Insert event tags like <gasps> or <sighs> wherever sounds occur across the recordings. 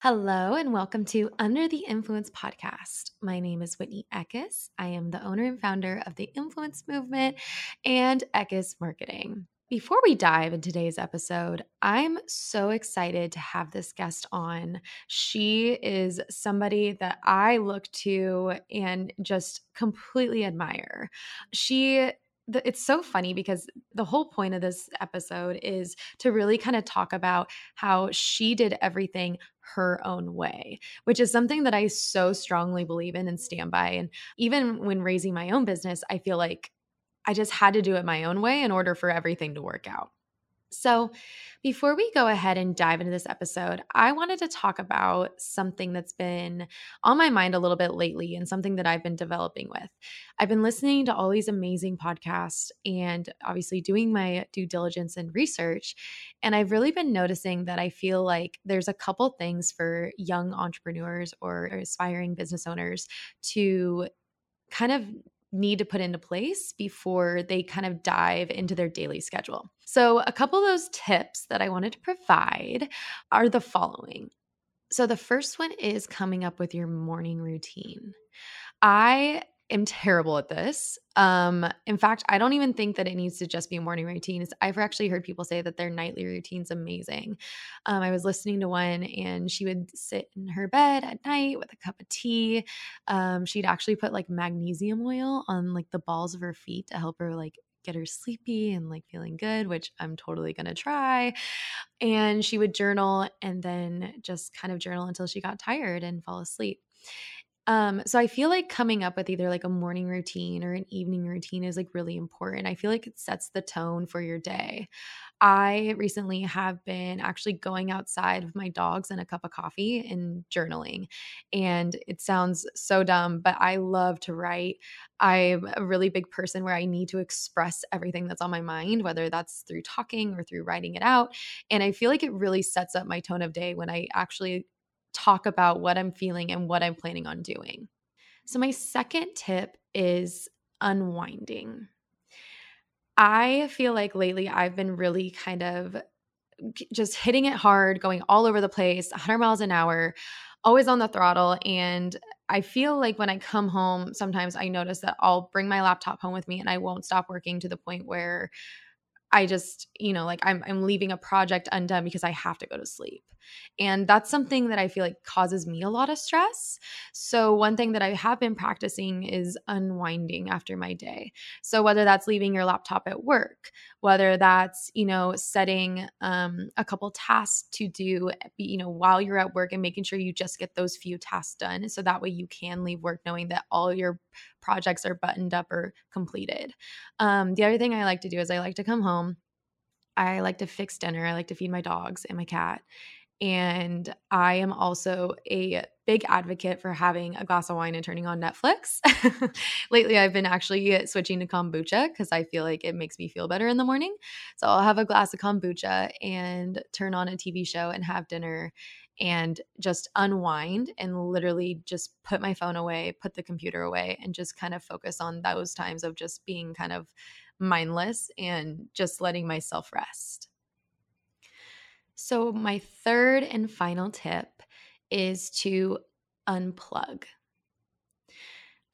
Hello, and welcome to Under the Influence podcast. My name is Whitney Eckes. I am the owner and founder of the Influence Movement and Eckes Marketing. Before we dive into today's episode, I'm so excited to have this guest on. She is somebody that I look to and just completely admire. She it's so funny because the whole point of this episode is to really kind of talk about how she did everything her own way, which is something that I so strongly believe in and stand by. And even when raising my own business, I feel like I just had to do it my own way in order for everything to work out. So, before we go ahead and dive into this episode, I wanted to talk about something that's been on my mind a little bit lately and something that I've been developing with. I've been listening to all these amazing podcasts and obviously doing my due diligence and research. And I've really been noticing that I feel like there's a couple things for young entrepreneurs or aspiring business owners to kind of need to put into place before they kind of dive into their daily schedule. So, a couple of those tips that I wanted to provide are the following. So, the first one is coming up with your morning routine. I am terrible at this. Um, in fact, I don't even think that it needs to just be a morning routine. I've actually heard people say that their nightly routine's amazing. Um, I was listening to one and she would sit in her bed at night with a cup of tea. Um, she'd actually put like magnesium oil on like the balls of her feet to help her like get her sleepy and like feeling good, which I'm totally to try. And she would journal and then just kind of journal until she got tired and fall asleep. Um, so I feel like coming up with either like a morning routine or an evening routine is like really important. I feel like it sets the tone for your day. I recently have been actually going outside with my dogs and a cup of coffee and journaling. And it sounds so dumb, but I love to write. I'm a really big person where I need to express everything that's on my mind, whether that's through talking or through writing it out. And I feel like it really sets up my tone of day when I actually talk about what I'm feeling and what I'm planning on doing. So, my second tip is unwinding. I feel like lately I've been really kind of just hitting it hard, going all over the place, 100 miles an hour, always on the throttle. And I feel like when I come home, sometimes I notice that I'll bring my laptop home with me and I won't stop working to the point where I just, you know, like I'm I'm leaving a project undone because I have to go to sleep. And that's something that I feel like causes me a lot of stress. So one thing that I have been practicing is unwinding after my day. So whether that's leaving your laptop at work, whether that's, you know, setting um, a couple tasks to do, you know, while you're at work and making sure you just get those few tasks done so that way you can leave work knowing that all your projects are buttoned up or completed. Um, the other thing I like to do is I like to come home. I like to fix dinner. I like to feed my dogs and my cat. And I am also a big advocate for having a glass of wine and turning on Netflix. <laughs> Lately, I've been actually switching to kombucha because I feel like it makes me feel better in the morning. So I'll have a glass of kombucha and turn on a TV show and have dinner and just unwind and literally just put my phone away, put the computer away, and just kind of focus on those times of just being kind of mindless and just letting myself rest. So, my third and final tip is to unplug.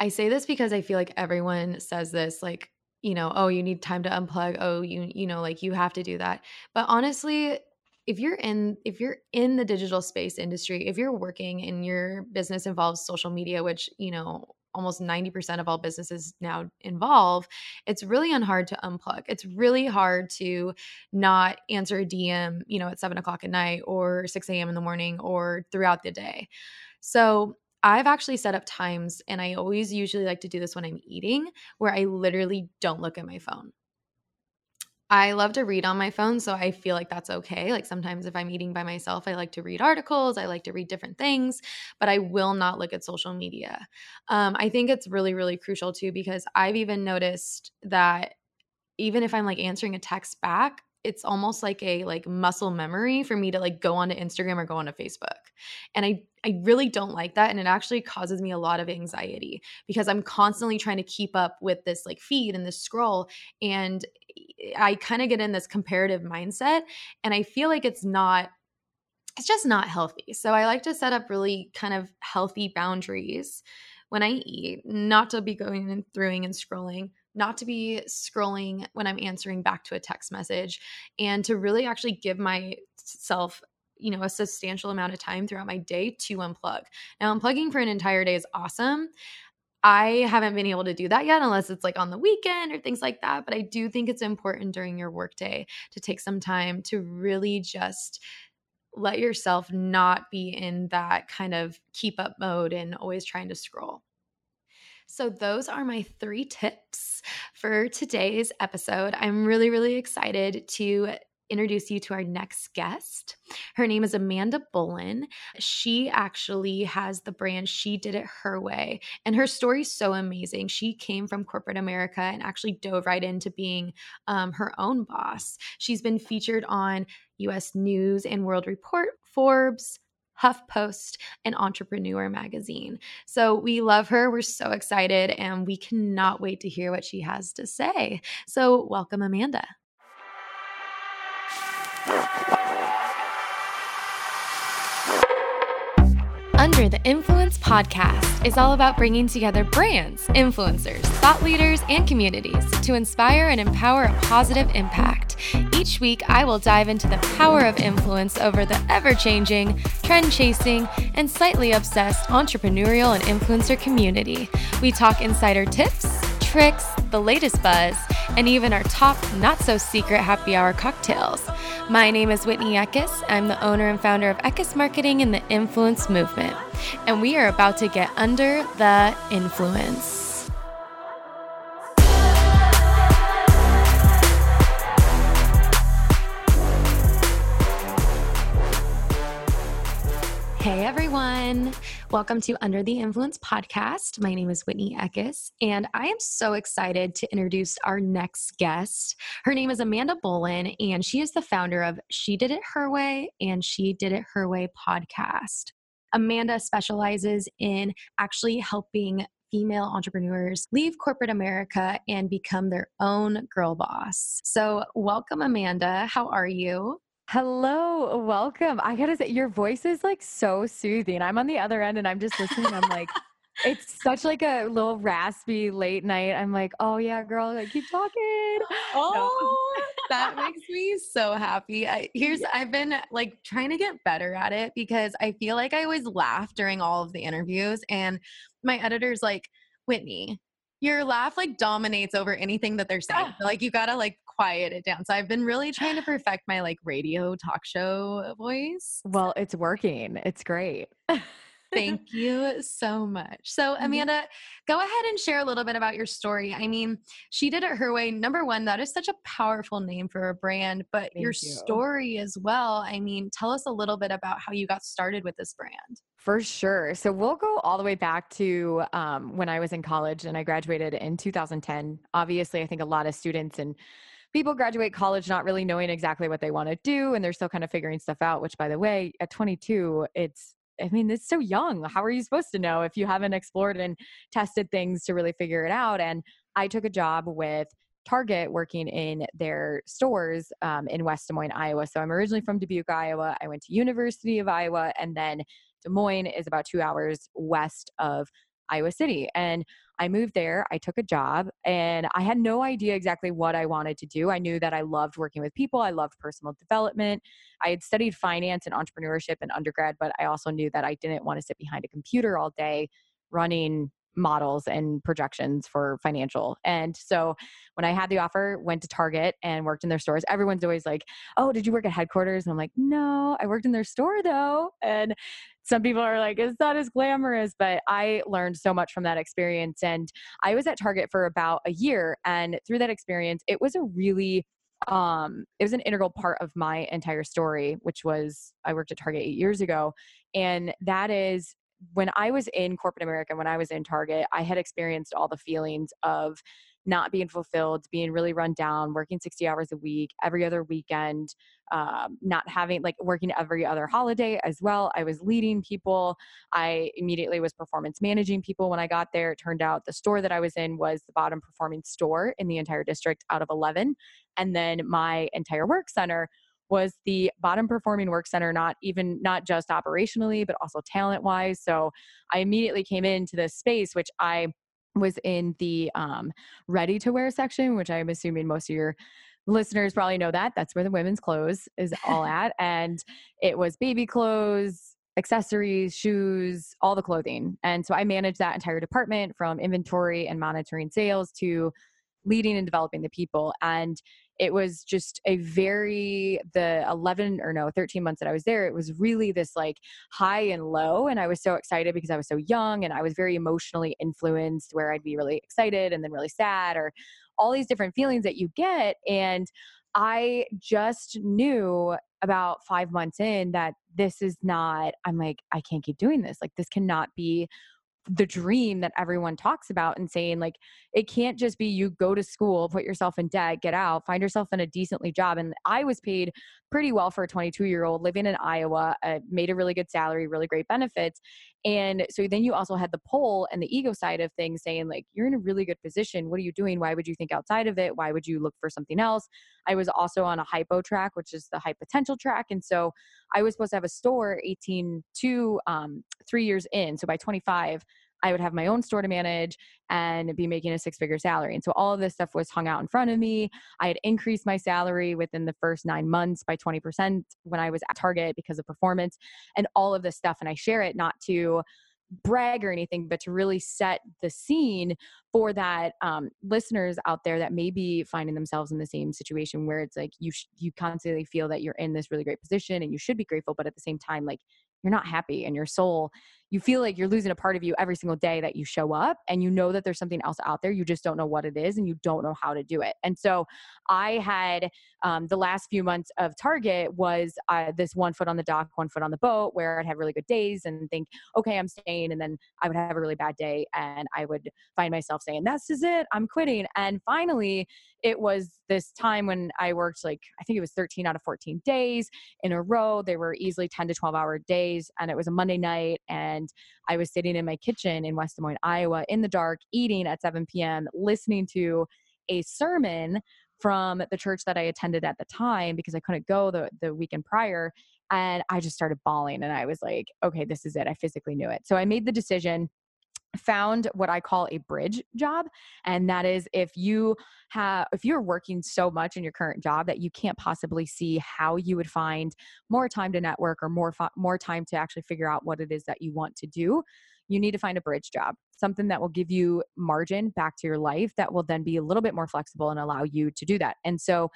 I say this because I feel like everyone says this like, you know, oh, you need time to unplug. Oh, you you know, like you have to do that. But honestly, if you're in if you're in the digital space industry if you're working and your business involves social media which you know almost 90% of all businesses now involve it's really unhard to unplug it's really hard to not answer a dm you know at 7 o'clock at night or 6 a.m in the morning or throughout the day so I've actually set up times, and I always usually like to do this when I'm eating, where I literally don't look at my phone. I love to read on my phone, so I feel like that's okay. Like sometimes if I'm eating by myself, I like to read articles, I like to read different things, but I will not look at social media. Um, I think it's really, really crucial too, because I've even noticed that even if I'm like answering a text back, it's almost like a like muscle memory for me to like go onto Instagram or go onto Facebook. And I I really don't like that and it actually causes me a lot of anxiety because I'm constantly trying to keep up with this like feed and this scroll and I kind of get in this comparative mindset and I feel like it's not it's just not healthy. So I like to set up really kind of healthy boundaries when I eat, not to be going and throwing and scrolling, not to be scrolling when I'm answering back to a text message, and to really actually give myself you know a substantial amount of time throughout my day to unplug now unplugging for an entire day is awesome I haven't been able to do that yet unless it's like on the weekend or things like that. But I do think it's important during your workday to take some time to really just let yourself not be in that kind of keep up mode and always trying to scroll. So, those are my three tips for today's episode. I'm really, really excited to introduce you to our next guest. Her name is Amanda Boleyn. She actually has the brand She Did It Her Way. And her story is so amazing. She came from corporate America and actually dove right into being um, her own boss. She's been featured on US News and World Report, Forbes, HuffPost, and Entrepreneur Magazine. So we love her. We're so excited and we cannot wait to hear what she has to say. So, welcome, Amanda. Under the Influence podcast is all about bringing together brands, influencers, thought leaders, and communities to inspire and empower a positive impact. Each week, I will dive into the power of influence over the ever changing, trend chasing, and slightly obsessed entrepreneurial and influencer community. We talk insider tips, tricks, the latest buzz, and even our top not so secret happy hour cocktails. My name is Whitney Eckes. I'm the owner and founder of Eckes Marketing and the Influence Movement. And we are about to get under the influence. Everyone, welcome to Under the Influence podcast. My name is Whitney Eckes, and I am so excited to introduce our next guest. Her name is Amanda Boleyn, and she is the founder of She Did It Her Way and She Did It Her Way podcast. Amanda specializes in actually helping female entrepreneurs leave corporate America and become their own girl boss. So, welcome, Amanda. How are you? Hello, welcome. I gotta say, your voice is like so soothing. I'm on the other end and I'm just listening. I'm like, it's <laughs> such like a little raspy late night. I'm like, oh yeah, girl, like keep talking. <gasps> <laughs> Oh, that <laughs> makes me so happy. I, here's yeah. I've been like trying to get better at it because I feel like I always laugh during all of the interviews, and my editor's like, Whitney, your laugh like dominates over anything that they're saying. Like you gotta like quiet it down. So I've been really trying to perfect my like radio talk show voice. Well, it's working. It's great. <laughs> Thank you so much. So, mm-hmm. Amanda, go ahead and share a little bit about your story. I mean, she did it her way. Number one, that is such a powerful name for a brand, but Thank your you. story as well. I mean, tell us a little bit about how you got started with this brand. For sure. So we'll go all the way back to um, when I was in college and I graduated in 2010. Obviously, I think a lot of students and people graduate college not really knowing exactly what they want to do and they're still kind of figuring stuff out which by the way at 22 it's I mean, it's so young. How are you supposed to know if you haven't explored and tested things to really figure it out? And I took a job with Target working in their stores um, in West Des Moines, Iowa. So I'm originally from Dubuque, Iowa. I went to University of Iowa, and then Des Moines is about two hours west of Iowa City. And I moved there, I took a job, and I had no idea exactly what I wanted to do. I knew that I loved working with people, I loved personal development. I had studied finance and entrepreneurship in undergrad, but I also knew that I didn't want to sit behind a computer all day running models and projections for financial. And so when I had the offer, went to Target and worked in their stores. Everyone's always like, "Oh, did you work at headquarters?" And I'm like, "No, I worked in their store though." And some people are like, "Is that as glamorous?" But I learned so much from that experience and I was at Target for about a year and through that experience, it was a really um it was an integral part of my entire story which was i worked at target eight years ago and that is when I was in corporate America, when I was in Target, I had experienced all the feelings of not being fulfilled, being really run down, working 60 hours a week, every other weekend, um, not having like working every other holiday as well. I was leading people. I immediately was performance managing people when I got there. It turned out the store that I was in was the bottom performing store in the entire district out of 11. And then my entire work center was the bottom performing work center, not even not just operationally, but also talent wise. So I immediately came into this space, which I was in the um, ready to wear section, which I'm assuming most of your listeners probably know that. That's where the women's clothes is all <laughs> at. And it was baby clothes, accessories, shoes, all the clothing. And so I managed that entire department from inventory and monitoring sales to leading and developing the people. And it was just a very the 11 or no 13 months that i was there it was really this like high and low and i was so excited because i was so young and i was very emotionally influenced where i'd be really excited and then really sad or all these different feelings that you get and i just knew about five months in that this is not i'm like i can't keep doing this like this cannot be the dream that everyone talks about and saying like it can't just be you go to school put yourself in debt get out find yourself in a decently job. And i was paid pretty well for a 22 year old living in iowa uh, made a really good salary really great benefits. And so then you also had the pull and the ego side of things saying like you're in a really good position. What are you doing? Why would you think outside of it? Why would you look for something else i was also on a hypo track which is the high potential track and so i was supposed to have a store 18 to um, three years in so by 25 I would have my own store to manage and be making a six figure salary. And so all of this stuff was hung out in front of me. I had increased my salary within the first nine months by 20% when I was at Target because of performance and all of this stuff. And I share it not to brag or anything, but to really set the scene for that um, listeners out there that may be finding themselves in the same situation where it's like you sh- you constantly feel that you're in this really great position and you should be grateful, but at the same time, like you're not happy and your soul you feel like you're losing a part of you every single day that you show up and you know that there's something else out there you just don't know what it is and you don't know how to do it. And so i had um, the last few months of target was uh, this one foot on the dock one foot on the boat where i'd have really good days and think okay i'm staying and then i would have a really bad day and i would find myself saying this is it i'm quitting. And finally it was this time when i worked like i think it was 13 out of 14 days in a row. They were easily 10 to 12 hour days and it was a monday night and and I was sitting in my kitchen in West Des Moines, Iowa, in the dark, eating at 7 p.m., listening to a sermon from the church that I attended at the time because I couldn't go the, the weekend prior. And I just started bawling and I was like, okay, this is it. I physically knew it. So I made the decision found what I call a bridge job. And that is if you have, if you're working so much in your current job that you can't possibly see how you would find more time to network or more, more time to actually figure out what it is that you want to do, you need to find a bridge job, something that will give you margin back to your life that will then be a little bit more flexible and allow you to do that. And so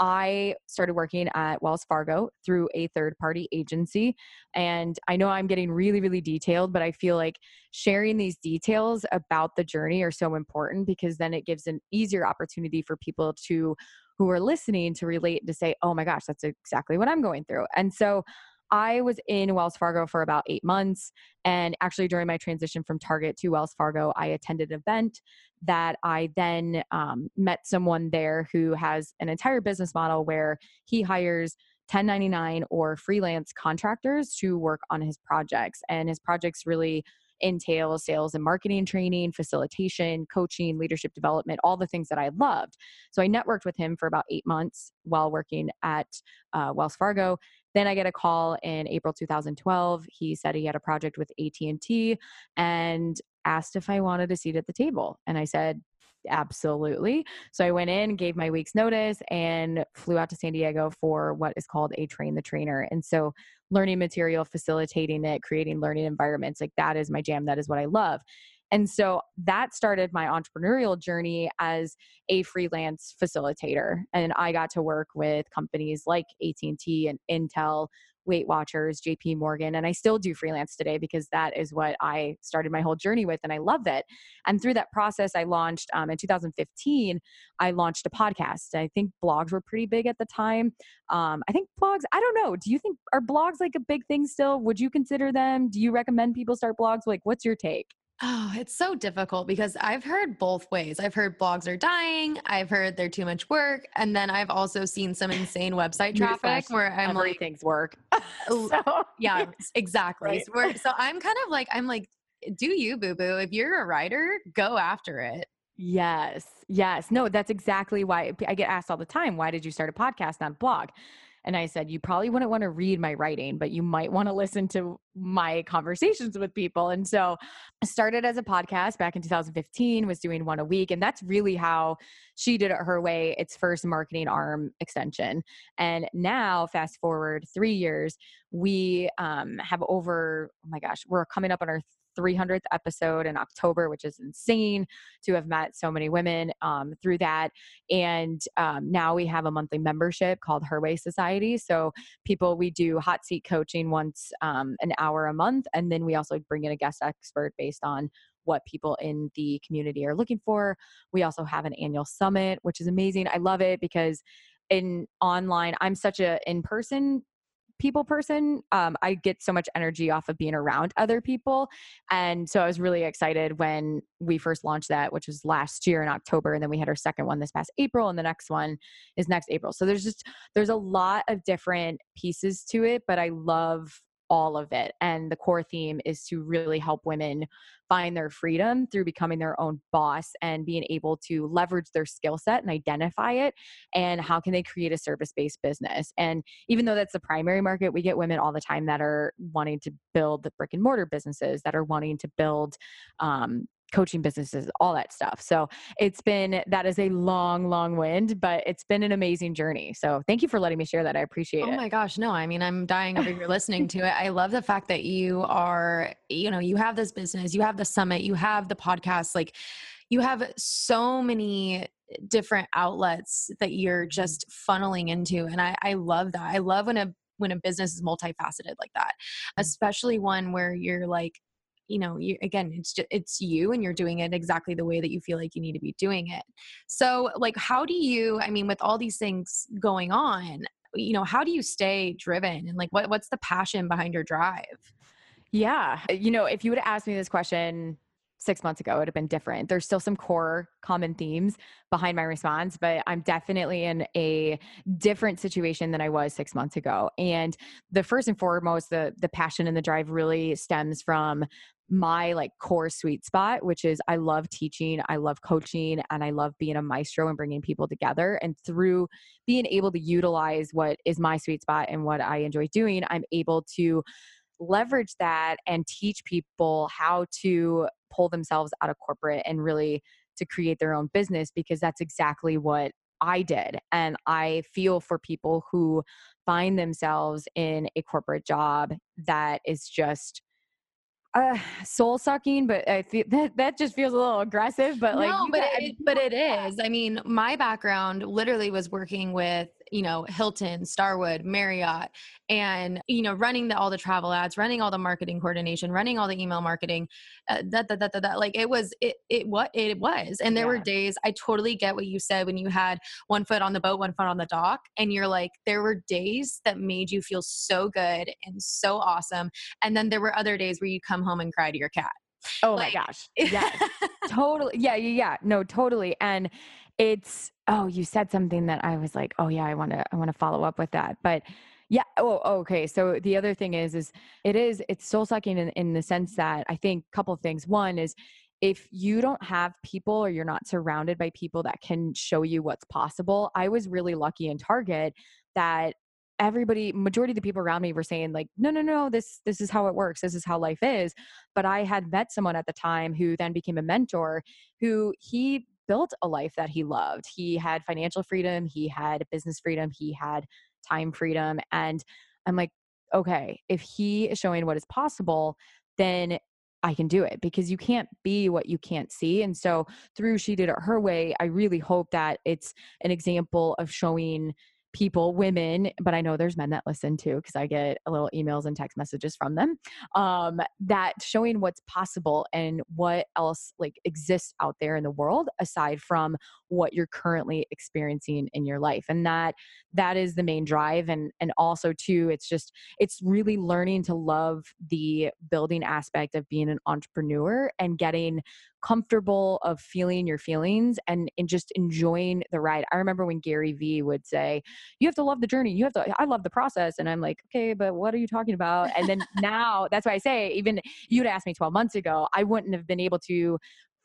I started working at Wells Fargo through a third party agency. And I know I'm getting really, really detailed, but I feel like sharing these details about the journey are so important because then it gives an easier opportunity for people to who are listening to relate and to say, oh my gosh, that's exactly what I'm going through. And so I was in Wells Fargo for about eight months. And actually, during my transition from Target to Wells Fargo, I attended an event that I then um, met someone there who has an entire business model where he hires 1099 or freelance contractors to work on his projects. And his projects really entail sales and marketing training, facilitation, coaching, leadership development, all the things that I loved. So I networked with him for about eight months while working at uh, Wells Fargo. Then I get a call in April 2012. He said he had a project with AT&T and asked if I wanted a seat at the table. And I said, absolutely. So I went in, gave my week's notice, and flew out to San Diego for what is called a train the trainer. And so learning material, facilitating it, creating learning environments, like that is my jam. That is what I love. And so that started my entrepreneurial journey as a freelance facilitator. And I got to work with companies like AT&T and Intel, Weight Watchers, JP Morgan, and I still do freelance today because that is what I started my whole journey with and I love it. And through that process, I launched um, in 2015, I launched a podcast. I think blogs were pretty big at the time. Um, I think blogs, I don't know. Do you think, are blogs like a big thing still? Would you consider them? Do you recommend people start blogs? Like, what's your take? Oh, it's so difficult because I've heard both ways. I've heard blogs are dying. I've heard they're too much work, and then I've also seen some insane website traffic where I'm like, things work. <laughs> <laughs> so, yeah, <laughs> exactly. Right. So, so I'm kind of like, I'm like, do you, boo boo? If you're a writer, go after it. Yes, yes. No, that's exactly why I get asked all the time. Why did you start a podcast, not a blog? And I said, You probably wouldn't want to read my writing, but you might want to listen to my conversations with people. And so I started as a podcast back in 2015, was doing one a week. And that's really how she did it her way, its first marketing arm extension. And now, fast forward three years, we um, have over, oh my gosh, we're coming up on our 300th episode in October, which is insane to have met so many women um, through that. And um, now we have a monthly membership called Her Way Society. So people, we do hot seat coaching once um, an hour a month. And then we also bring in a guest expert based on what people in the community are looking for. We also have an annual summit, which is amazing. I love it because in online, I'm such a in person people person. Um, I get so much energy off of being around other people. And so I was really excited when we first launched that, which was last year in October. And then we had our second one this past April, and the next one is next April. So there's just, there's a lot of different pieces to it, but I love all of it. And the core theme is to really help women find their freedom through becoming their own boss and being able to leverage their skill set and identify it. And how can they create a service based business? And even though that's the primary market, we get women all the time that are wanting to build the brick and mortar businesses, that are wanting to build um, coaching businesses, all that stuff. So it's been, that is a long, long wind, but it's been an amazing journey. So thank you for letting me share that. I appreciate oh it. Oh my gosh. No, I mean, I'm dying over here listening to it. <laughs> I love the fact that you are, you know, you have this business, you have the summit, you have the podcast, like you have so many different outlets that you're mm-hmm. just funneling into. And I, I love that. I love when a when a business is multifaceted like that mm-hmm. especially one where you're like you know you, again it's just it's you and you're doing it exactly the way that you feel like you need to be doing it so like how do you i mean with all these things going on you know how do you stay driven and like what, what's the passion behind your drive yeah uh, you know if you would have asked me this question six months ago, it would have been different. There's still some core common themes behind my response, but I'm definitely in a different situation than I was six months ago. And the first and foremost, the the passion and the drive really stems from my like core sweet spot which is i love teaching i love coaching and i love being a maestro and bringing people together and through being able to utilize what is my sweet spot and what i enjoy doing i'm able to leverage that and teach people how to pull themselves out of corporate and really to create their own business because that's exactly what I did. And I feel for people who find themselves in a corporate job that is just uh, soul sucking, but I feel <laughs> that that just feels a little aggressive. But like, no, but it, but it is. I mean, my background literally was working with you know Hilton, Starwood, Marriott, and you know running the, all the travel ads, running all the marketing coordination, running all the email marketing. Uh, that, that, that, that, that, like it was it it what it was. And there yeah. were days I totally get what you said when you had one foot on the boat, one foot on the dock, and you're like there were days that made you feel so good and so awesome, and then there were other days where you come home and cry to your cat. Oh like, my gosh. <laughs> Yes. totally. Yeah, yeah, yeah. No, totally. And it's oh, you said something that I was like, oh yeah, I want to I want to follow up with that. But yeah, oh, okay. So the other thing is is it is it's soul sucking in, in the sense that I think a couple of things. One is if you don't have people or you're not surrounded by people that can show you what's possible, I was really lucky in Target that everybody majority of the people around me were saying like no no no this this is how it works this is how life is but i had met someone at the time who then became a mentor who he built a life that he loved. He had financial freedom, he had business freedom, he had time freedom. And I'm like, okay, if he is showing what is possible, then I can do it because you can't be what you can't see. And so through She Did It Her Way, I really hope that it's an example of showing people, women, but I know there's men that listen too because I get a little emails and text messages from them. Um, that showing what's possible and what else like exists out there in the world aside from what you're currently experiencing in your life, and that that is the main drive. And and also too, it's just it's really learning to love the building aspect of being an entrepreneur and getting comfortable of feeling your feelings and, and just enjoying the ride. I remember when Gary Vee would say, You have to love the journey. You have to, I love the process. And I'm like, Okay, but what are you talking about? And then <laughs> now that's why I say, even you'd asked me 12 months ago, I wouldn't have been able to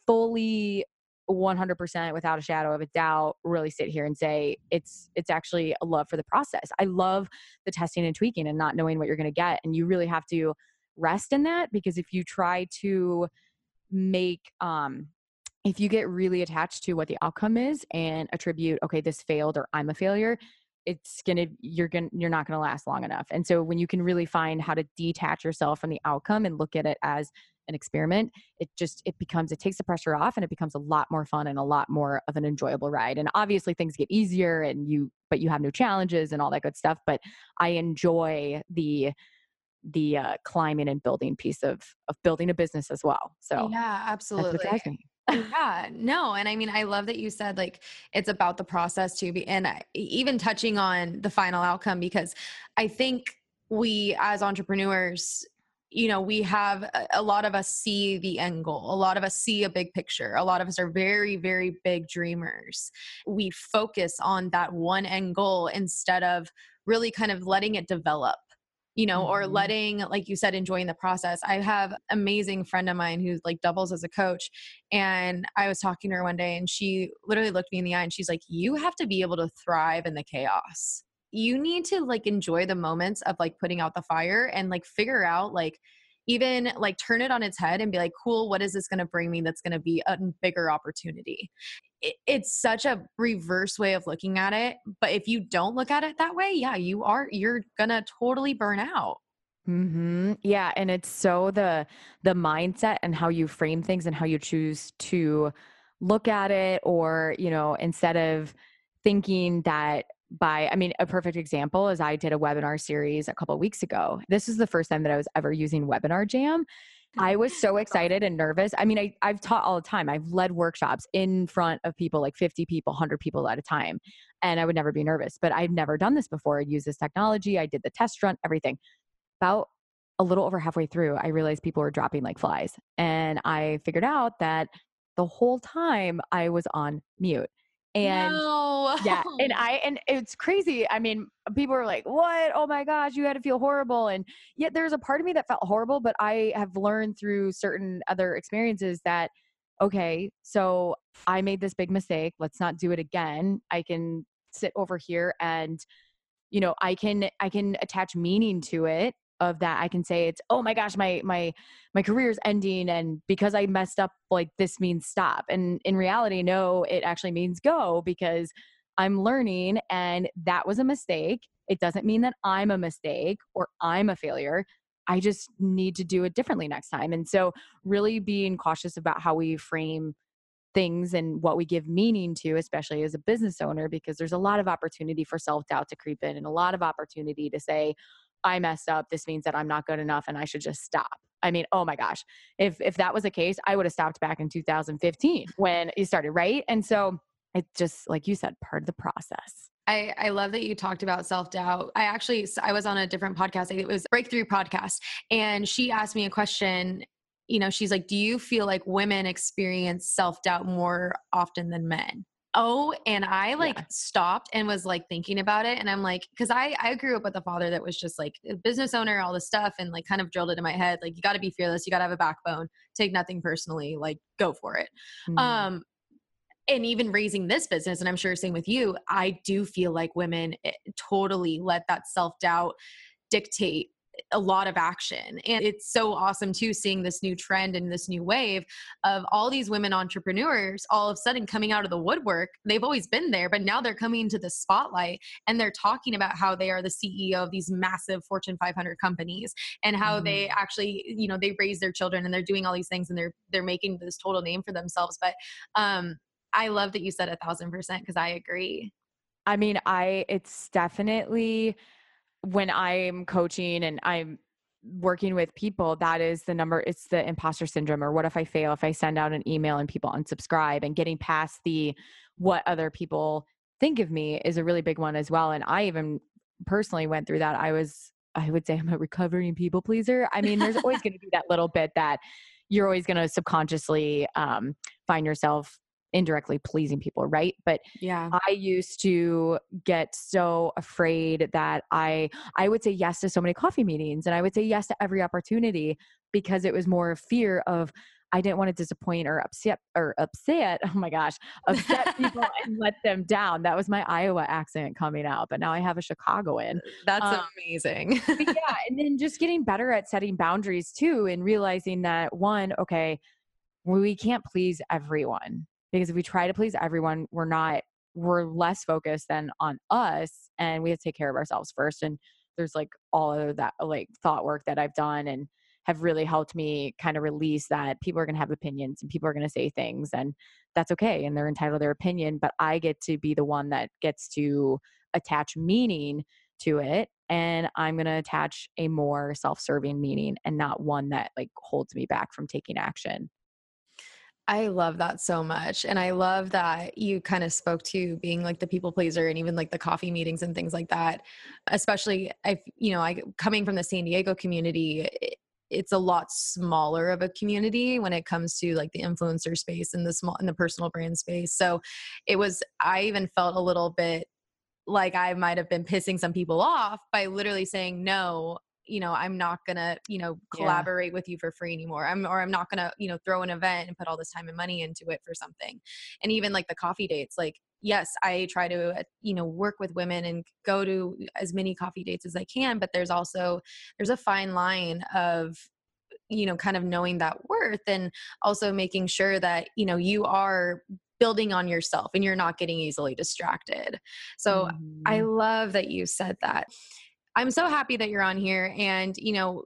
fully 100% without a shadow of a doubt really sit here and say it's it's actually a love for the process i love the testing and tweaking and not knowing what you're going to get and you really have to rest in that because if you try to make um if you get really attached to what the outcome is and attribute okay this failed or i'm a failure it's gonna you're gonna you're not gonna last long enough. And so when you can really find how to detach yourself from the outcome and look at it as an experiment it just it becomes it takes the pressure off and it becomes a lot more fun and a lot more of an enjoyable ride. And obviously things get easier and you but you have new challenges and all that good stuff but i enjoy the the uh, climbing and building piece of of building a business as well so yeah absolutely. <laughs> yeah no and i mean i love that you said like it's about the process too and even touching on the final outcome because i think we as entrepreneurs you know we have a lot of us see the end goal a lot of us see a big picture a lot of us are very very big dreamers. We focus on that one end goal instead of really kind of letting it develop you know, mm-hmm. or letting, like you said, enjoying the process. I have amazing friend of mine who like doubles as a coach. And I was talking to her one day and she literally looked me in the eye and she's like, You have to be able to thrive in the chaos. You need to like enjoy the moments of like putting out the fire and like figure out like even like turn it on its head and be like, cool, what is this going to bring me that's going to be a bigger opportunity? It, it's such a reverse way of looking at it. But if you don't look at it that way, yeah, you are, you're going to totally burn out. Mm-hmm. Yeah, and it's so the the mindset and how you frame things and how you choose to look at it, or you know, instead of thinking that by i mean a perfect example is i did a webinar series a couple weeks ago. This is the first time that i was ever using WebinarJam. I <laughs> was so excited and nervous. I mean I, i've taught all the time. I've led workshops in front of people like 50 people 100 people at a time and i would never be nervous but i've never done this before. I'd use this technology. I did the test run everything. About a little over halfway through i realized people were dropping like flies and i figured out that the whole time i was on mute and no. yeah and <laughs> i and it's crazy i mean people are like what oh my gosh you had to feel horrible and yet there's a part of me that felt horrible but i have learned through certain other experiences that okay so i made this big mistake let's not do it again i can sit over here and you know i can i can attach meaning to it of that i can say it's oh my gosh my my my career's ending and because i messed up like this means stop. And in reality no it actually means go because i'm learning and that was a mistake. It doesn't mean that i'm a mistake or i'm a failure. I just need to do it differently next time. And so really being cautious about how we frame things and what we give meaning to, especially as a business owner, because there's a lot of opportunity for self doubt to creep in and a lot of opportunity to say, I messed up. This means that I'm not good enough and I should just stop. I mean, oh my gosh. If if that was the case, I would have stopped back in 2015 when it started, right? And so it's just like you said, part of the process. I, I love that you talked about self doubt. I actually I was on a different podcast. It was Breakthrough podcast, and she asked me a question. You know, she's like, "Do you feel like women experience self doubt more often than men?" Oh, and I like yeah. stopped and was like thinking about it. And I'm like, because I, I grew up with a father that was just like a business owner, all this stuff, and like kind of drilled it in my head. Like, you got to be fearless. You got to have a backbone. Take nothing personally. Like, go for it. Mm-hmm. Um, and even raising this business, and I'm sure same with you, I do feel like women eh, totally let that self doubt dictate a lot of action. And it's so awesome too, seeing this new trend and this new wave of all these women entrepreneurs all of a sudden coming out of the woodwork. They've always been there, but now they're coming to the spotlight and they're talking about how they are the CEO of these massive Fortune 500 companies and how mm. they actually, you know, they raise their children and they're doing all these things and they're they're making this total name for themselves. But um I love that you said a thousand percent because I agree. I mean, I it's definitely when I'm coaching and I'm working with people, that is the number, it's the imposter syndrome. Or what if I fail? If I send out an email and people unsubscribe and getting past the what other people think of me is a really big one as well. And I even personally went through that. I was, I would say I'm a recovering people pleaser. I mean, there's always <laughs> going to be that little bit that you're always going to subconsciously um, find yourself indirectly pleasing people, right? But yeah, I used to get so afraid that I I would say yes to so many coffee meetings and I would say yes to every opportunity because it was more fear of I didn't want to disappoint or upset or upset. <laughs> Oh my gosh, upset people <laughs> and let them down. That was my Iowa accent coming out, but now I have a Chicagoan. That's um, amazing. yeah, <laughs> and then just getting better at setting boundaries too, and realizing that one, okay, we can't please everyone because if we try to please everyone, we're not we're less focused than on us, and we have to take care of ourselves first. And there's like all of that like thought work that I've done and have really helped me kind of release that people are going to have opinions and people are going to say things and that's okay and they're entitled to their opinion but i get to be the one that gets to attach meaning to it and i'm going to attach a more self-serving meaning and not one that like holds me back from taking action I love that so much. And I love that you kind of spoke to being like the people pleaser and even like the coffee meetings and things like that. Especially if, you know, I coming from the San Diego community, it's a lot smaller of a community when it comes to like the influencer space and the small and the personal brand space. So it was I even felt a little bit like I might have been pissing some people off by literally saying no you know i'm not gonna you know collaborate yeah. with you for free anymore i'm or i'm not gonna you know throw an event and put all this time and money into it for something and even like the coffee dates like yes i try to uh, you know work with women and go to as many coffee dates as i can but there's also there's a fine line of you know kind of knowing that worth and also making sure that you know you are building on yourself and you're not getting easily distracted so mm-hmm. i love that you said that i'm so happy that you're on here and you know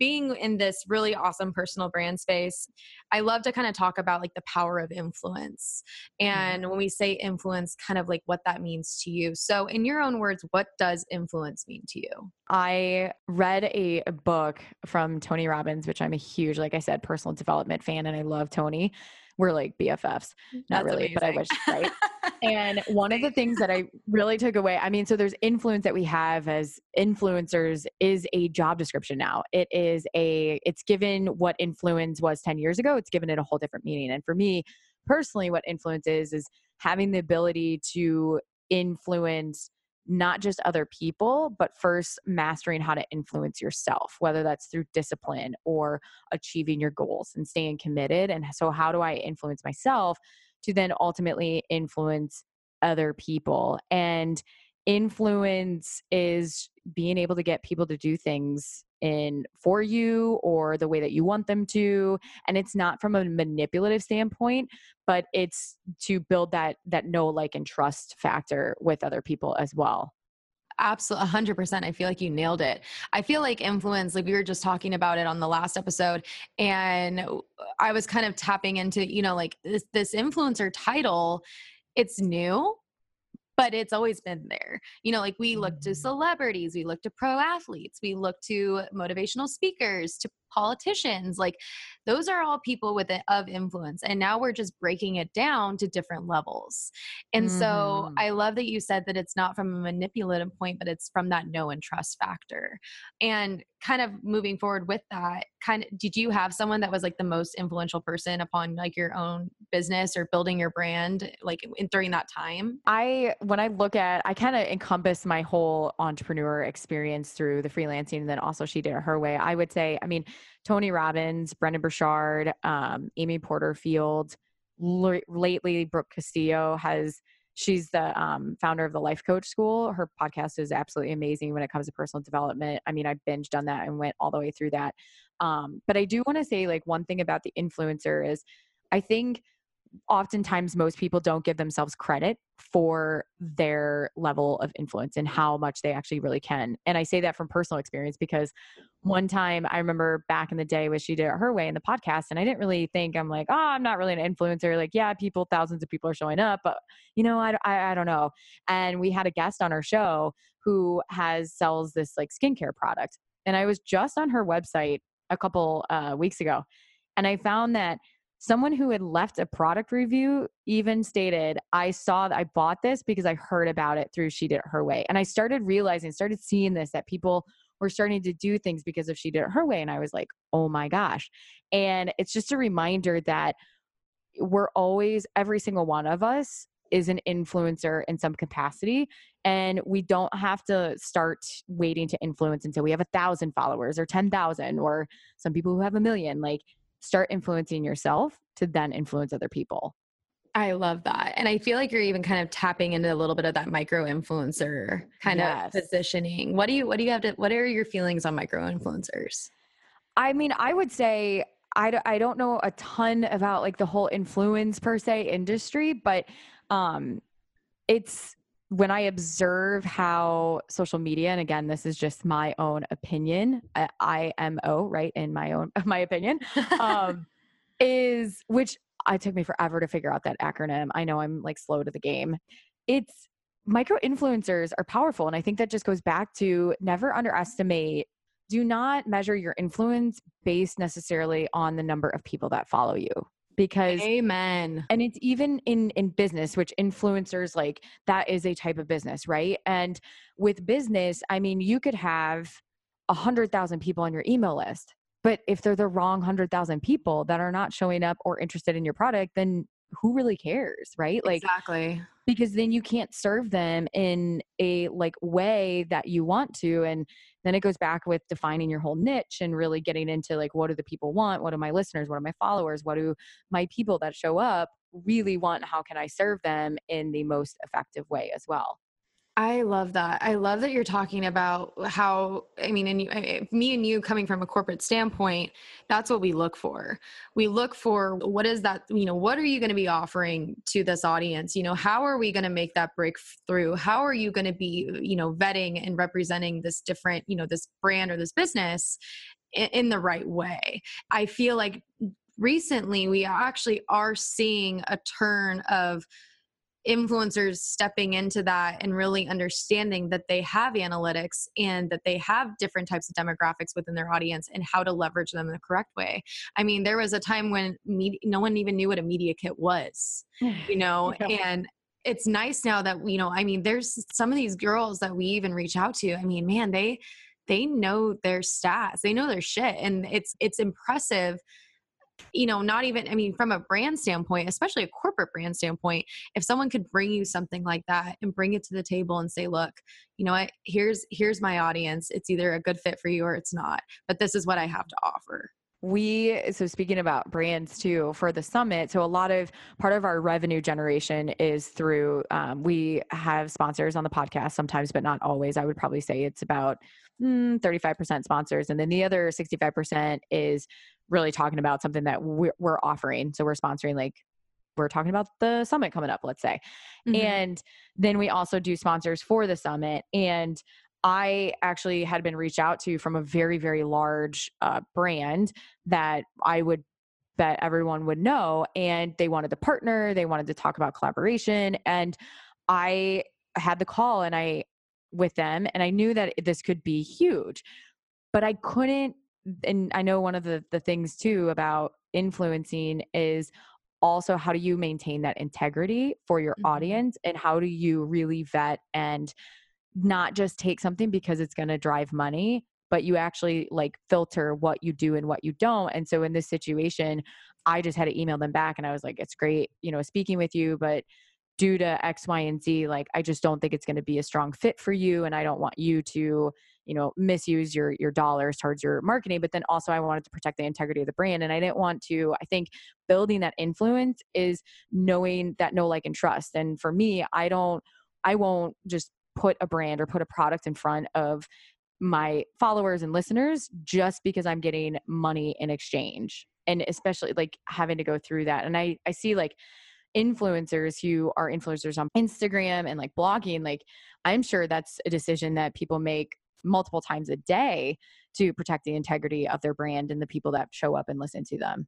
being in this really awesome personal brand space, I love to kind of talk about like the power of influence. And when we say influence, kind of like what that means to you. So, in your own words, what does influence mean to you? I read a book from Tony Robbins, which I'm a huge, like I said, personal development fan, and I love Tony we're like BFFs. Not That's really, amazing. but I wish, right? <laughs> and one of the things that I really took away, I mean, so there's influence that we have as influencers is a job description now. It is a, it's given what influence was 10 years ago, it's given it a whole different meaning. And for me personally, what influence is, is having the ability to influence not just other people, but first mastering how to influence yourself, whether that's through discipline or achieving your goals and staying committed. And so, how do I influence myself to then ultimately influence other people? And influence is being able to get people to do things in for you or the way that you want them to and it's not from a manipulative standpoint but it's to build that that know like and trust factor with other people as well. Absolutely 100% i feel like you nailed it. I feel like influence like we were just talking about it on the last episode and i was kind of tapping into you know like this this influencer title it's new but it's always been there. You know, like we look to mm. celebrities, we look to pro athletes, we look to motivational speakers, to politicians like those are all people with it of influence and now we're just breaking it down to different levels and mm-hmm. so i love that you said that it's not from a manipulative point but it's from that know and trust factor and kind of moving forward with that kind of did you have someone that was like the most influential person upon like your own business or building your brand like in, during that time i when i look at i kind of encompass my whole entrepreneur experience through the freelancing and then also she did it her way i would say i mean Tony Robbins, Brendon Burchard, um, Amy Porterfield. L- lately, Brooke Castillo has she's the um, founder of the life coach school her podcast is absolutely amazing when it comes to personal development i mean i binged on that and went all the way through that um, but i do want to say like one thing about the influencer is i think oftentimes most people don't give themselves credit for their level of influence and how much they actually really can. And I say that from personal experience because one time I remember back in the day when she did it her way in the podcast, and I didn't really think I'm like, oh, I'm not really an influencer. Like, yeah, people, thousands of people are showing up, but you know, I, I, I don't know. And we had a guest on our show who has sells this like skincare product, and I was just on her website a couple uh, weeks ago, and I found that someone who had left a product review even stated i saw that i bought this because i heard about it through she did it her way. And i started realizing started seeing this that people were starting to do things because of she did it her way and i was like oh my gosh. And it's just a reminder that we're always every single one of us is an influencer in some capacity and we don't have to start waiting to influence until we have a thousand followers or 10,000 or some people who have a million like start influencing yourself to then influence other people. I love that. And I feel like you're even kind of tapping into a little bit of that micro influencer kind yes. of positioning. What do you what do you have to what are your feelings on micro influencers? I mean, I would say I d- I don't know a ton about like the whole influence per se industry, but um it's when I observe how social media, and again, this is just my own opinion, IMO, right? In my own, <laughs> my opinion, <laughs> um, is which I took me forever to figure out that acronym. I know I'm like slow to the game. It's micro influencers are powerful. And I think that just goes back to never underestimate, do not measure your influence based necessarily on the number of people that follow you because amen. and it's even in in business which influencers like that is a type of business right? And with business i mean you could have a hundred thousand people on your email list but if they're the wrong 100,000 people that are not showing up or interested in your product, then who really cares, right? Like Exactly. Because then you can't serve them in a like way that you want to and then it goes back with defining your whole niche and really getting into like what do the people want? What do my listeners, what are my followers, what do my people that show up really want? How can I serve them in the most effective way as well? I love that. I love that you're talking about how, I mean, and you, I, me and you coming from a corporate standpoint, that's what we look for. We look for what is that, you know, what are you going to be offering to this audience? You know, how are we going to make that breakthrough? How are you going to be, you know, vetting and representing this different, you know, this brand or this business in, in the right way? I feel like recently we actually are seeing a turn of, influencers stepping into that and really understanding that they have analytics and that they have different types of demographics within their audience and how to leverage them in the correct way. I mean, there was a time when media, no one even knew what a media kit was, <sighs> you know, yeah. and it's nice now that you know i mean there's some of these girls that we even reach out to i mean man they they know their stats they know their shit and it's it's impressive you know, not even, I mean, from a brand standpoint, especially a corporate brand standpoint, if someone could bring you something like that and bring it to the table and say, look, you know what, here's, here's my audience. It's either a good fit for you or it's not, but this is what I have to offer we so speaking about brands too for the summit so a lot of part of our revenue generation is through um, we have sponsors on the podcast sometimes but not always i would probably say it's about mm, 35% sponsors and then the other 65% is really talking about something that we're, we're offering. So we're sponsoring like we're talking about the summit coming up, let's say. Mm-hmm. And then we also do sponsors for the summit. And I actually had been reached out to from a very, very large uh, brand that I would bet everyone would know. And they wanted to partner, they wanted to talk about collaboration. And I had the call and I, with them, and I knew that this could be huge, but I couldn't and I know one of the the things too about influencing is also how do you maintain that integrity for your mm-hmm. audience and how do you really vet and not just take something because it's going to drive money but you actually like filter what you do and what you don't and so in this situation i just had to email them back and i was like it's great you know speaking with you but due to x y and z like i just don't think it's going to be a strong fit for you and i don't want you to you know misuse your your dollars towards your marketing but then also i wanted to protect the integrity of the brand and i didn't want to i think building that influence is knowing that know like and trust and for me i don't i won't just put a brand or put a product in front of my followers and listeners just because i'm getting money in exchange and especially like having to go through that and i i see like influencers who are influencers on Instagram and like blogging, like I'm sure that's a decision that people make multiple times a day to protect the integrity of their brand and the people that show up and listen to them.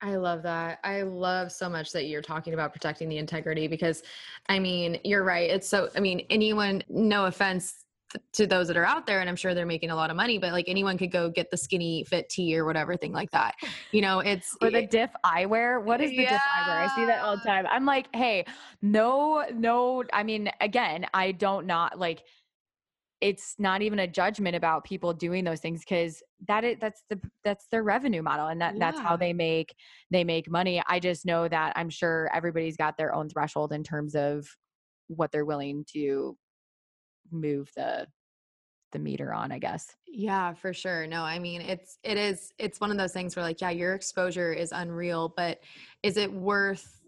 I love that. I love so much that you're talking about protecting the integrity because I mean, you're right. It's so, I mean, anyone, no offense to those that are out there and i'm sure they're making a lot of money but like anyone could go get the SkinnyFit Tea or whatever thing like that <laughs> you know it's or the diff eyewear what is the yeah. diff eyewear i see that all the time i'm like hey no no i mean again i don't not like it's not even a judgment about people doing those things because that is that's the that's their revenue model and that yeah. that's how they make they make money i just know that i'm sure everybody's got their own threshold in terms of what they're willing to move the the meter on, I guess. Yeah, for sure. No, I mean, it's it is it's one of those things where like, yeah, your exposure is unreal, but is it worth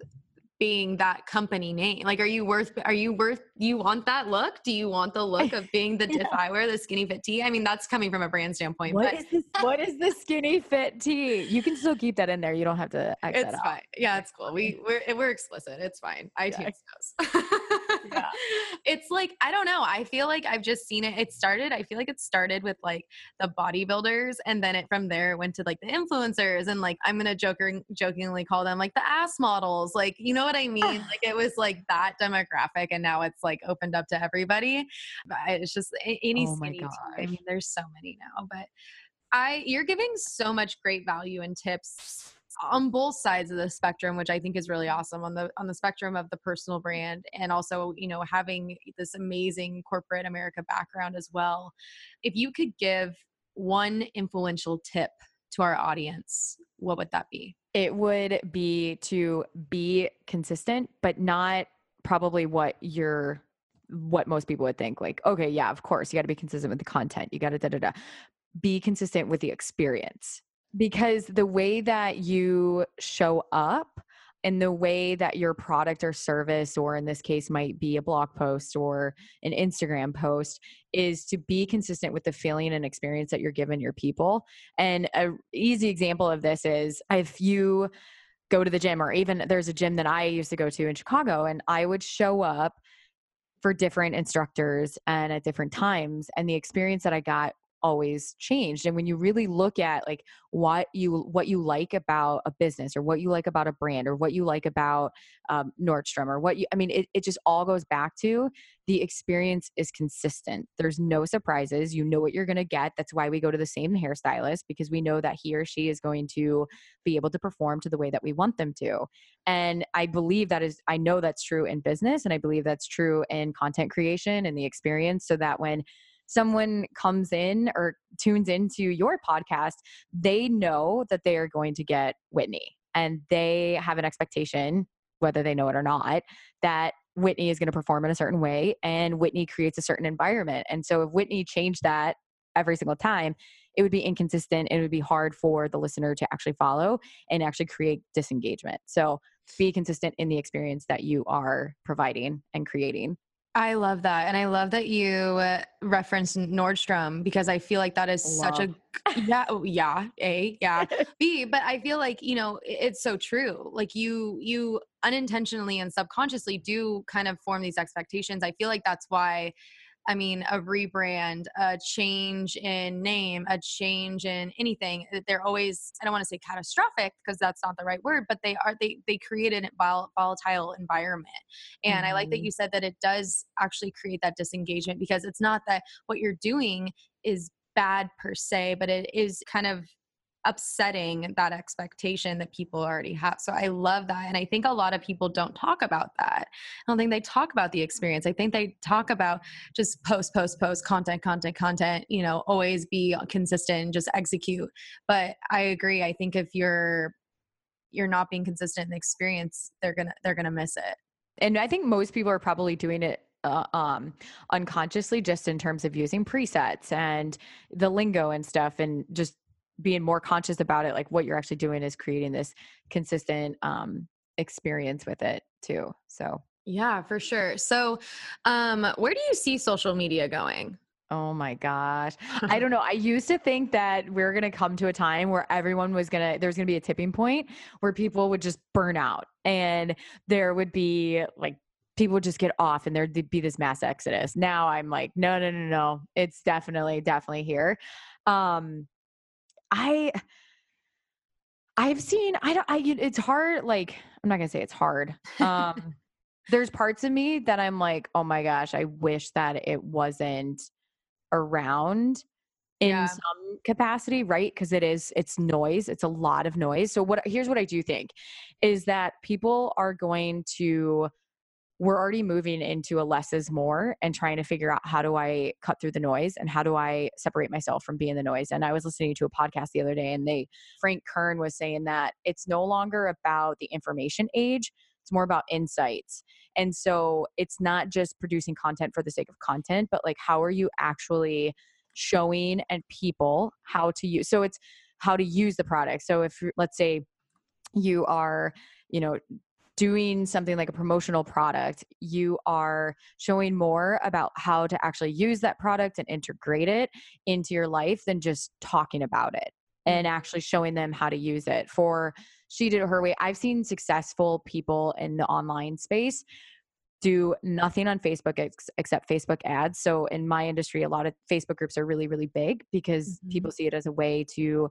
being that company name? Like, are you worth, are you worth, you want that look? Do you want the look of being the, <laughs> yeah. if I wear the SkinnyFit Tea? I mean, that's coming from a brand standpoint. What but, is this? What is the SkinnyFit Tea? You can still keep that in there. You don't have to. it's fine. Yeah, it's cool. We we're, we're explicit. It's fine. iTunes yeah. knows. <laughs> yeah. <laughs> It's like, I don't know. I feel like I've just seen it. It started, I feel like it started with like the bodybuilders and then it from there went to like the influencers and like I'm gonna joker jokingly call them like the ass models. Like, you know what I mean? <sighs> like it was like that demographic and now it's like opened up to everybody. But it's just any oh skinny I mean, there's so many now, but I you're giving so much great value and tips on both sides of the spectrum which i think is really awesome on the on the spectrum of the personal brand and also you know having this amazing corporate america background as well. If you could give one influential tip to our audience what would that be? It would be to be consistent but not probably what you're what most people would think like okay yeah of course you got to be consistent with the content you got to da da da. Be consistent with the experience because the way that you show up and the way that your product or service or in this case might be a blog post or an instagram post is to be consistent with the feeling and experience that you're giving your people. And a easy example of this is if you go to the gym or even there's a gym that i used to go to in chicago and i would show up for different instructors and at different times and the experience that i got always changed and when you really look at like what you what you like about a business or what you like about a brand or what you like about um, nordstrom or what you i mean it, it just all goes back to the experience is consistent. There's no surprises. You know what you're going to get. That's why we go to the same hairstylist because we know that he or she is going to be able to perform to the way that we want them to. And i believe that is i know that's true in business and i believe that's true in content creation and the experience so that when someone comes in or tunes into your podcast, they know that they are going to get Whitney and they have an expectation, whether they know it or not, that Whitney is going to perform in a certain way and Whitney creates a certain environment. And so if Whitney changed that every single time, it would be inconsistent. It would be hard for the listener to actually follow and actually create disengagement. So be consistent in the experience that you are providing and creating. I love that. And I love that you uh, referenced Nordstrom because I feel like that is love. such a yeah, oh, yeah, A, yeah. <laughs> B, but I feel like, you know, it's so true. Like you you unintentionally and subconsciously do kind of form these expectations. I feel like that's why I mean, a rebrand, a change in name, a change in anything. Uh, they're always, I don't want to say catastrophic because that's not the right word, but they are, they, they created a vol- volatile environment. And mm-hmm. I like that mm-hmm. you said that it does actually create that disengagement because it's not that what you're doing is bad per se, but it is kind of upsetting that expectation that people already have. So I love that. And I think a lot of people don't talk about that. I don't think they talk about the experience. I think they talk about just post, post, post, content, content, content, you know, always be consistent, just execute. But I agree. I think if you're you're not being consistent in the experience, they're gonna they're gonna miss it. And I think most people are probably doing it uh, um, unconsciously just in terms of using presets and the lingo and stuff and just being more conscious about it like what you're actually doing is creating this consistent um experience with it too so yeah for sure so um where do you see social media going Oh my gosh. I <laughs> don't know. I used to think that we are going to come to a time where everyone was going to, there's going to be a tipping point where people would just burn out and there would be like, people would just get off and there'd be this mass exodus. Now I'm like, no, no, no, no. It's definitely, definitely here. Um, I I've seen I don't I it's hard like I'm not going to say it's hard. Um <laughs> there's parts of me that I'm like, "Oh my gosh, I wish that it wasn't around in yeah. some capacity, right? Because it is it's noise, it's a lot of noise. So what here's what I do think is that people are going to we're already moving into a less is more and trying to figure out how do I cut through the noise and how do I separate myself from being the noise. And I was listening to a podcast the other day and they Frank Kern was saying that it's no longer about the information age. it's more about insights and so it's not just producing content for the sake of content but like how are you actually showing and people how to use so it's how to use the product so if let's say you are you know doing something like a promotional product, you are showing more about how to actually use that product and integrate it into your life than just talking about it and mm-hmm. actually showing them how to use it. For She Did It Her Way, I've seen successful people in the online space do nothing on Facebook ex- except Facebook ads. So in my industry, a lot of Facebook groups are really, really big because mm-hmm. people see it as a way to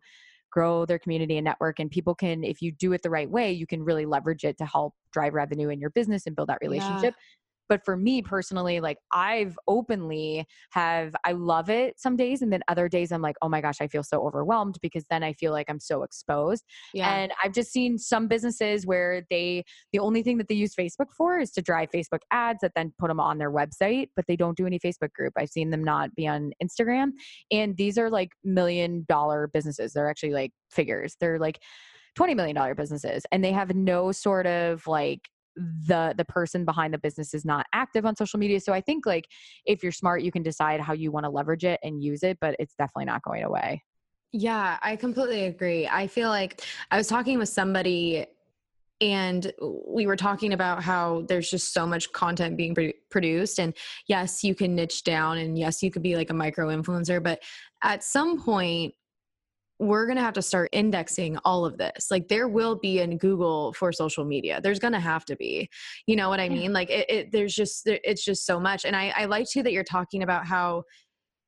grow their community and network and people can if you do it the right way you can really leverage it to help drive revenue in your business and build that relationship. yeah but for me personally like i've openly have i love it some days and then other days i'm like oh my gosh i feel so overwhelmed because then i feel like i'm so exposed yeah. and i've just seen some businesses where they the only thing that they use facebook for is to drive facebook ads that then put them on their website but they don't do any facebook group i've seen them not be on instagram and these are like million dollar businesses they're actually like figures they're like $20 million businesses and they have no sort of like the the person behind the business is not active on social media. So i think like if you're smart you can decide how you want to leverage it and use it but it's definitely not going away. Yeah i completely agree. I feel like i was talking with somebody and we were talking about how there's just so much content being produced and yes you can niche down and yes you could be like a micro influencer but at some point we're going to have to start indexing all of this. Like there will be in Google for social media. There's going to have to be, you know what I mean? Like it, it, there's just, it's just so much. And I, I like too that you're talking about how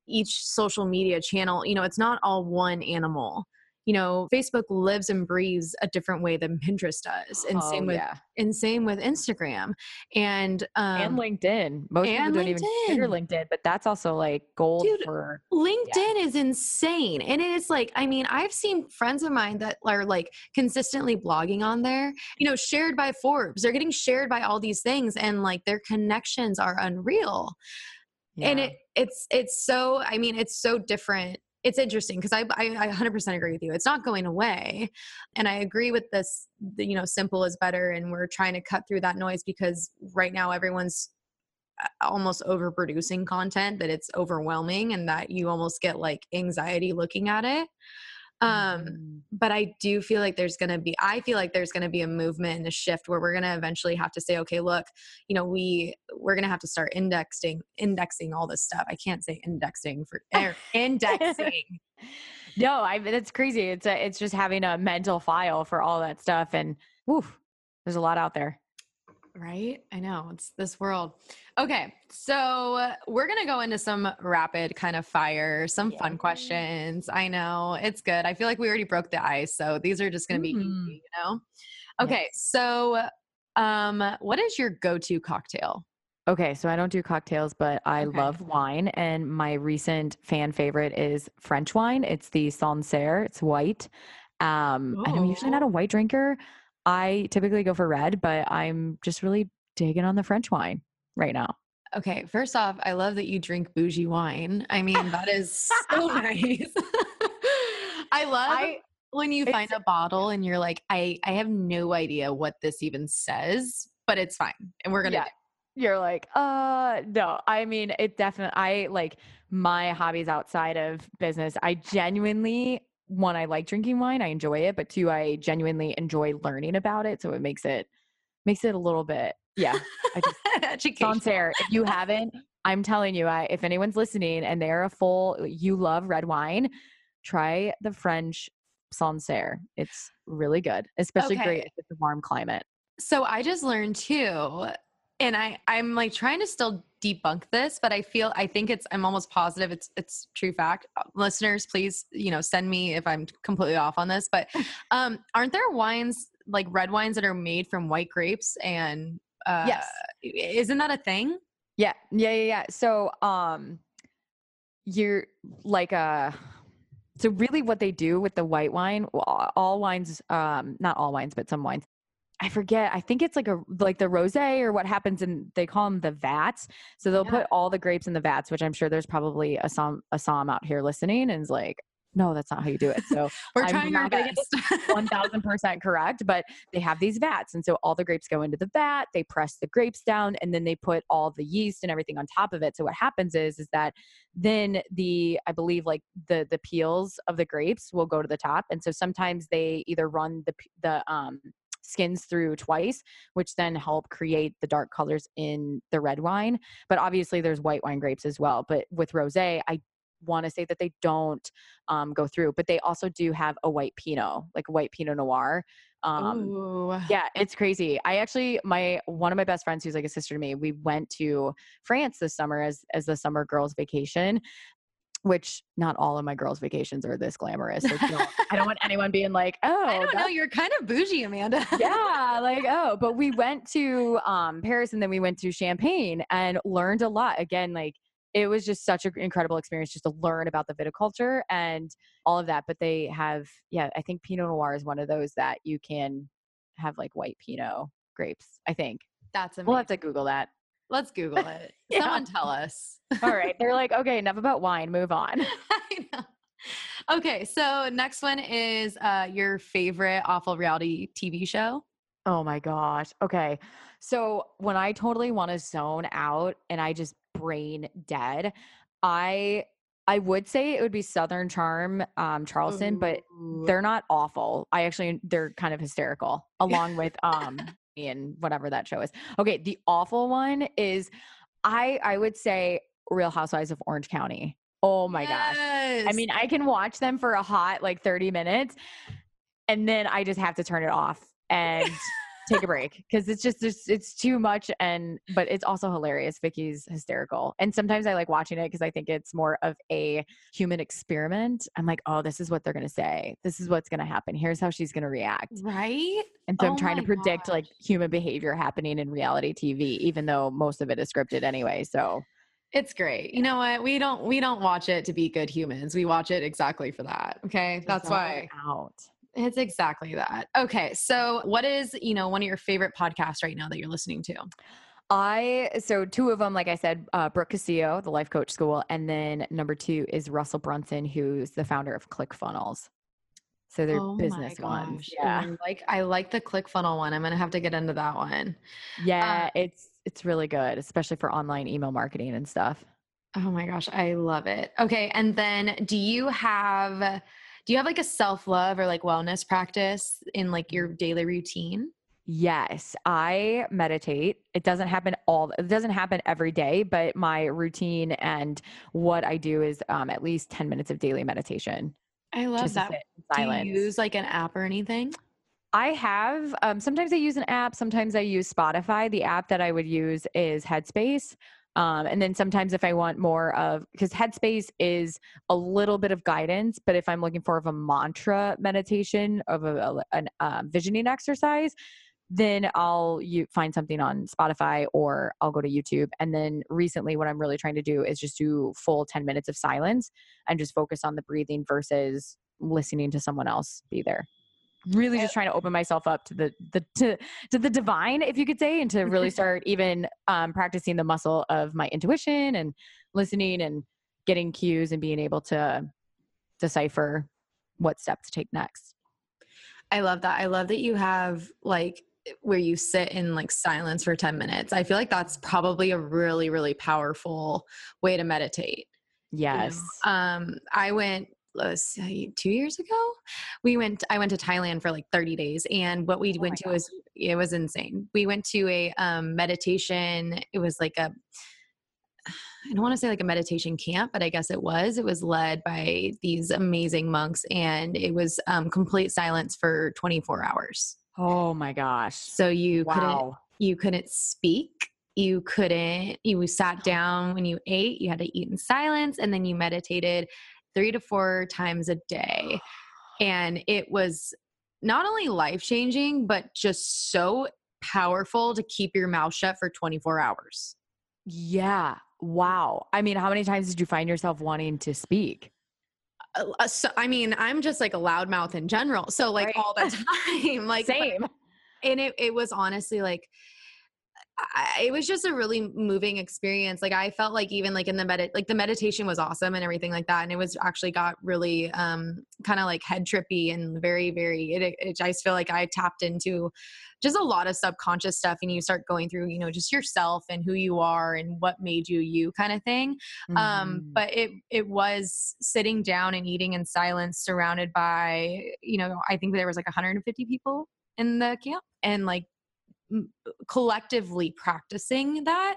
each social media channel, you know, it's not all one animal you know facebook lives and breathes a different way than pinterest does and oh, same with yeah. and same with instagram and um and linkedin most and people don't LinkedIn. even consider linkedin but that's also like gold Dude, for linkedin yeah. is insane and it's like i mean i've seen friends of mine that are like consistently blogging on there you know shared by forbes they're getting shared by all these things and like their connections are unreal yeah. and it it's it's so i mean it's so different it's interesting because I, I, I 100% agree with you. It's not going away. And I agree with this, the, you know, simple is better. And we're trying to cut through that noise because right now everyone's uh, almost overproducing content that it's overwhelming and that you almost get like anxiety looking at it. Um, mm-hmm. but I do feel like there's going to be, I feel like there's going to be a movement and a shift where we're going to eventually have to say, okay, look, you know, we, we're going to have to start indexing, indexing all this stuff. I can't say indexing for <laughs> er, indexing. no, I mean, it's crazy. It's a, it's just having a mental file for all that stuff. And woof, there's a lot out there. Right? I know. It's this world. Okay. So we're going to go into some rapid kind of fire, some yeah. fun questions. I know. It's good. I feel like we already broke the ice. So these are just going to be mm-hmm. easy, you know? Okay. Yes. So, um, what is your go to cocktail? Okay, so I don't do cocktails, but I okay. love wine. And my recent fan favorite is French wine. It's the Sancerre, it's white. Um, and I'm usually not a white drinker. I typically go for red, but I'm just really digging on the French wine right now. Okay, first off, I love that you drink bougie wine. I mean, that is so <laughs> nice. <laughs> I love I, when you find a bottle and you're like, I, I have no idea what this even says, but it's fine. And we're going to. Yeah. You're like, uh, no. I mean, it definitely, I like my hobbies outside of business. I genuinely one, I like drinking wine, I enjoy it, but two, I genuinely enjoy learning about it. So it makes it makes it a little bit, yeah. I just, <laughs> Sancerre, if you haven't, I'm telling you, I, if anyone's listening and they're a full, you love red wine, try the French Sancerre. It's really good, especially okay. great if it's a warm climate. So I just learned too and I I'm like trying to still debunk this, but I feel I think it's I'm almost positive it's it's true fact. Uh, listeners, please you know send me if I'm completely off on this. But <laughs> um, aren't there wines like red wines that are made from white grapes and uh, yes, isn't that a thing? Yeah, yeah, yeah, yeah. So um, you're like a uh, so really what they do with the white wine all wines um not all wines but some wines I forget. I think it's like a like the rosé or what happens in they call them the vats. So they'll yeah. put all the grapes in the vats, which I'm sure there's probably a som a som out here listening and is like, no, that's not how you do it. So <laughs> We're I'm trying our gonna get best. <laughs> 1000% correct, but they have these vats. And so all the grapes go into the vat, they press the grapes down, and then they put all the yeast and everything on top of it. So what happens is, is that then the, I believe like the, the peels of the grapes will go to the top. And so sometimes they either run the, the, um, skins through twice which then help create the dark colors in the red wine but obviously there's white wine grapes as well but with rosé i want to say that they don't um, go through, but they also do have a white Pinot, like a white Pinot Noir. Um, Ooh. yeah, it's crazy. I actually, my one of my best friends, who's like a sister to me, we went to France this summer as as the summer girls' vacation. Which not all of my girls' vacations are this glamorous. <laughs> I don't want anyone being like, "Oh, I don't know. You're kind of bougie, Amanda. yeah <laughs> like oh but we went to um paris and then we went to champagne and learned a lot again like it was just such an incredible experience just to learn about the viticulture and all of that but they have yeah i think pinot noir is one of those that you can have like white pinot grapes i think That's amazing. we'll have to google that Let's Google it. <laughs> Yeah. Someone tell us. all right they're like <laughs> okay enough about wine move on <laughs> I know. Okay, so next one is uh, your favorite awful reality TV show. Oh my gosh. Okay. So when I totally want to zone out and I just brain dead, I I would say it would be Southern Charm, um, Charleston, but they're not awful. I actually they're kind of hysterical, along with um and whatever that show is. Okay, the awful one is I I would say Real Housewives of Orange County. Oh my gosh. I mean, I can watch them for a hot like 30 minutes and then I just have to turn it off and take a break because it's just it's, it's too much and but it's also hilarious. Vicki's hysterical. And sometimes I like watching it because I think it's more of a human experiment. I'm like, "Oh, this is what they're going to say. This is what's going to happen. Here's how she's going to react." right? And so Oh I'm trying to predict like human behavior happening in reality TV even though most of it is scripted anyway. So, It's great. You know what? We don't we don't watch it to be good humans. We watch it exactly for that. Okay? That's why out. It's exactly that. Okay. So what is, you know, one of your favorite podcasts right now that you're listening to? I so two of them, like I said, uh, Brooke Castillo, the life coach school, and then number two is Russell Brunson, who's the founder of ClickFunnels. So they're Oh business ones. Yeah, I like I like the ClickFunnel one. I'm gonna have to get into that one. yeah, it's it's really good, especially for online email marketing and stuff. Oh my gosh, I love it. Okay, and then do you have do you have like a self-love or like wellness practice in like your daily routine? Yes, I meditate. It doesn't happen all it doesn't happen every day, but my routine and what I do is um, at least 10 minutes of daily meditation. I love that. Do silence. you use like an app or anything? I have um, sometimes I use an app, sometimes I use Spotify. The app that I would use is Headspace. Um, and then sometimes if I want more of because Headspace is a little bit of guidance, but if I'm looking for of a mantra meditation of a, a an um, visioning exercise, then I'll you find something on Spotify or I'll go to YouTube. And then recently, what I'm really trying to do is just do full 10 minutes of silence and just focus on the breathing versus listening to someone else be there really just trying to open myself up to the the to, to the divine if you could say and to really <laughs> start even um, practicing the muscle of my intuition and listening and getting cues and being able to decipher what step to take next I love that. I love that you have like where you sit in like silence for 10 minutes. I feel like that's probably a really, really powerful way to meditate. you know? yes Um, I went let's say two years ago. We went. I went to Thailand for like 30 days, and what we Oh went to was it was insane. We went to a um, meditation. It was like a I don't want to say like a meditation camp, but I guess it was. It was led by these amazing monks, and it was um, complete silence for 24 hours. oh my gosh So you couldn't you couldn't speak you couldn't you sat down when you ate you had to eat in silence and then you meditated three to four times a day. <sighs> And it was not only life changing but just so powerful to keep your mouth shut for 24 hours. Yeah. Wow. I mean how many times did you find yourself wanting to speak? Uh, uh, so, i mean i'm just like a loudmouth in general. So like Right. all the <laughs> time like but- <laughs> same. and it, it was honestly like I, it was just a really moving experience. Like I felt like even like in the med like the meditation was awesome and everything like that. And it was actually got really um kind of like head trippy and very, very it, it, I just feel like I tapped into just a lot of subconscious stuff and you start going through, you know, just yourself and who you are and what made you you kind of thing. Um, mm-hmm. Um, but it it was sitting down and eating in silence surrounded by, you know, I think there was like 150 people in the camp and like collectively practicing that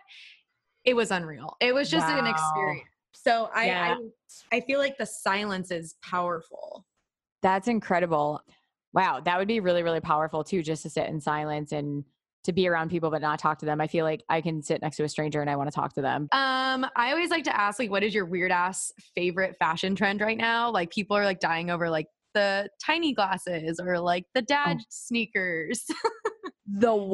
it was unreal. It was just wow. an experience. So I, yeah. I i feel like the silence is powerful. That's incredible. Wow that would be really really powerful too just to sit in silence and to be around people but not talk to them. I feel like i can sit next to a stranger and i want to talk to them. Um i always like to ask like what is your weird ass favorite fashion trend right now? Like people are like dying over like the tiny glasses or like the dad oh. sneakers. <laughs> The what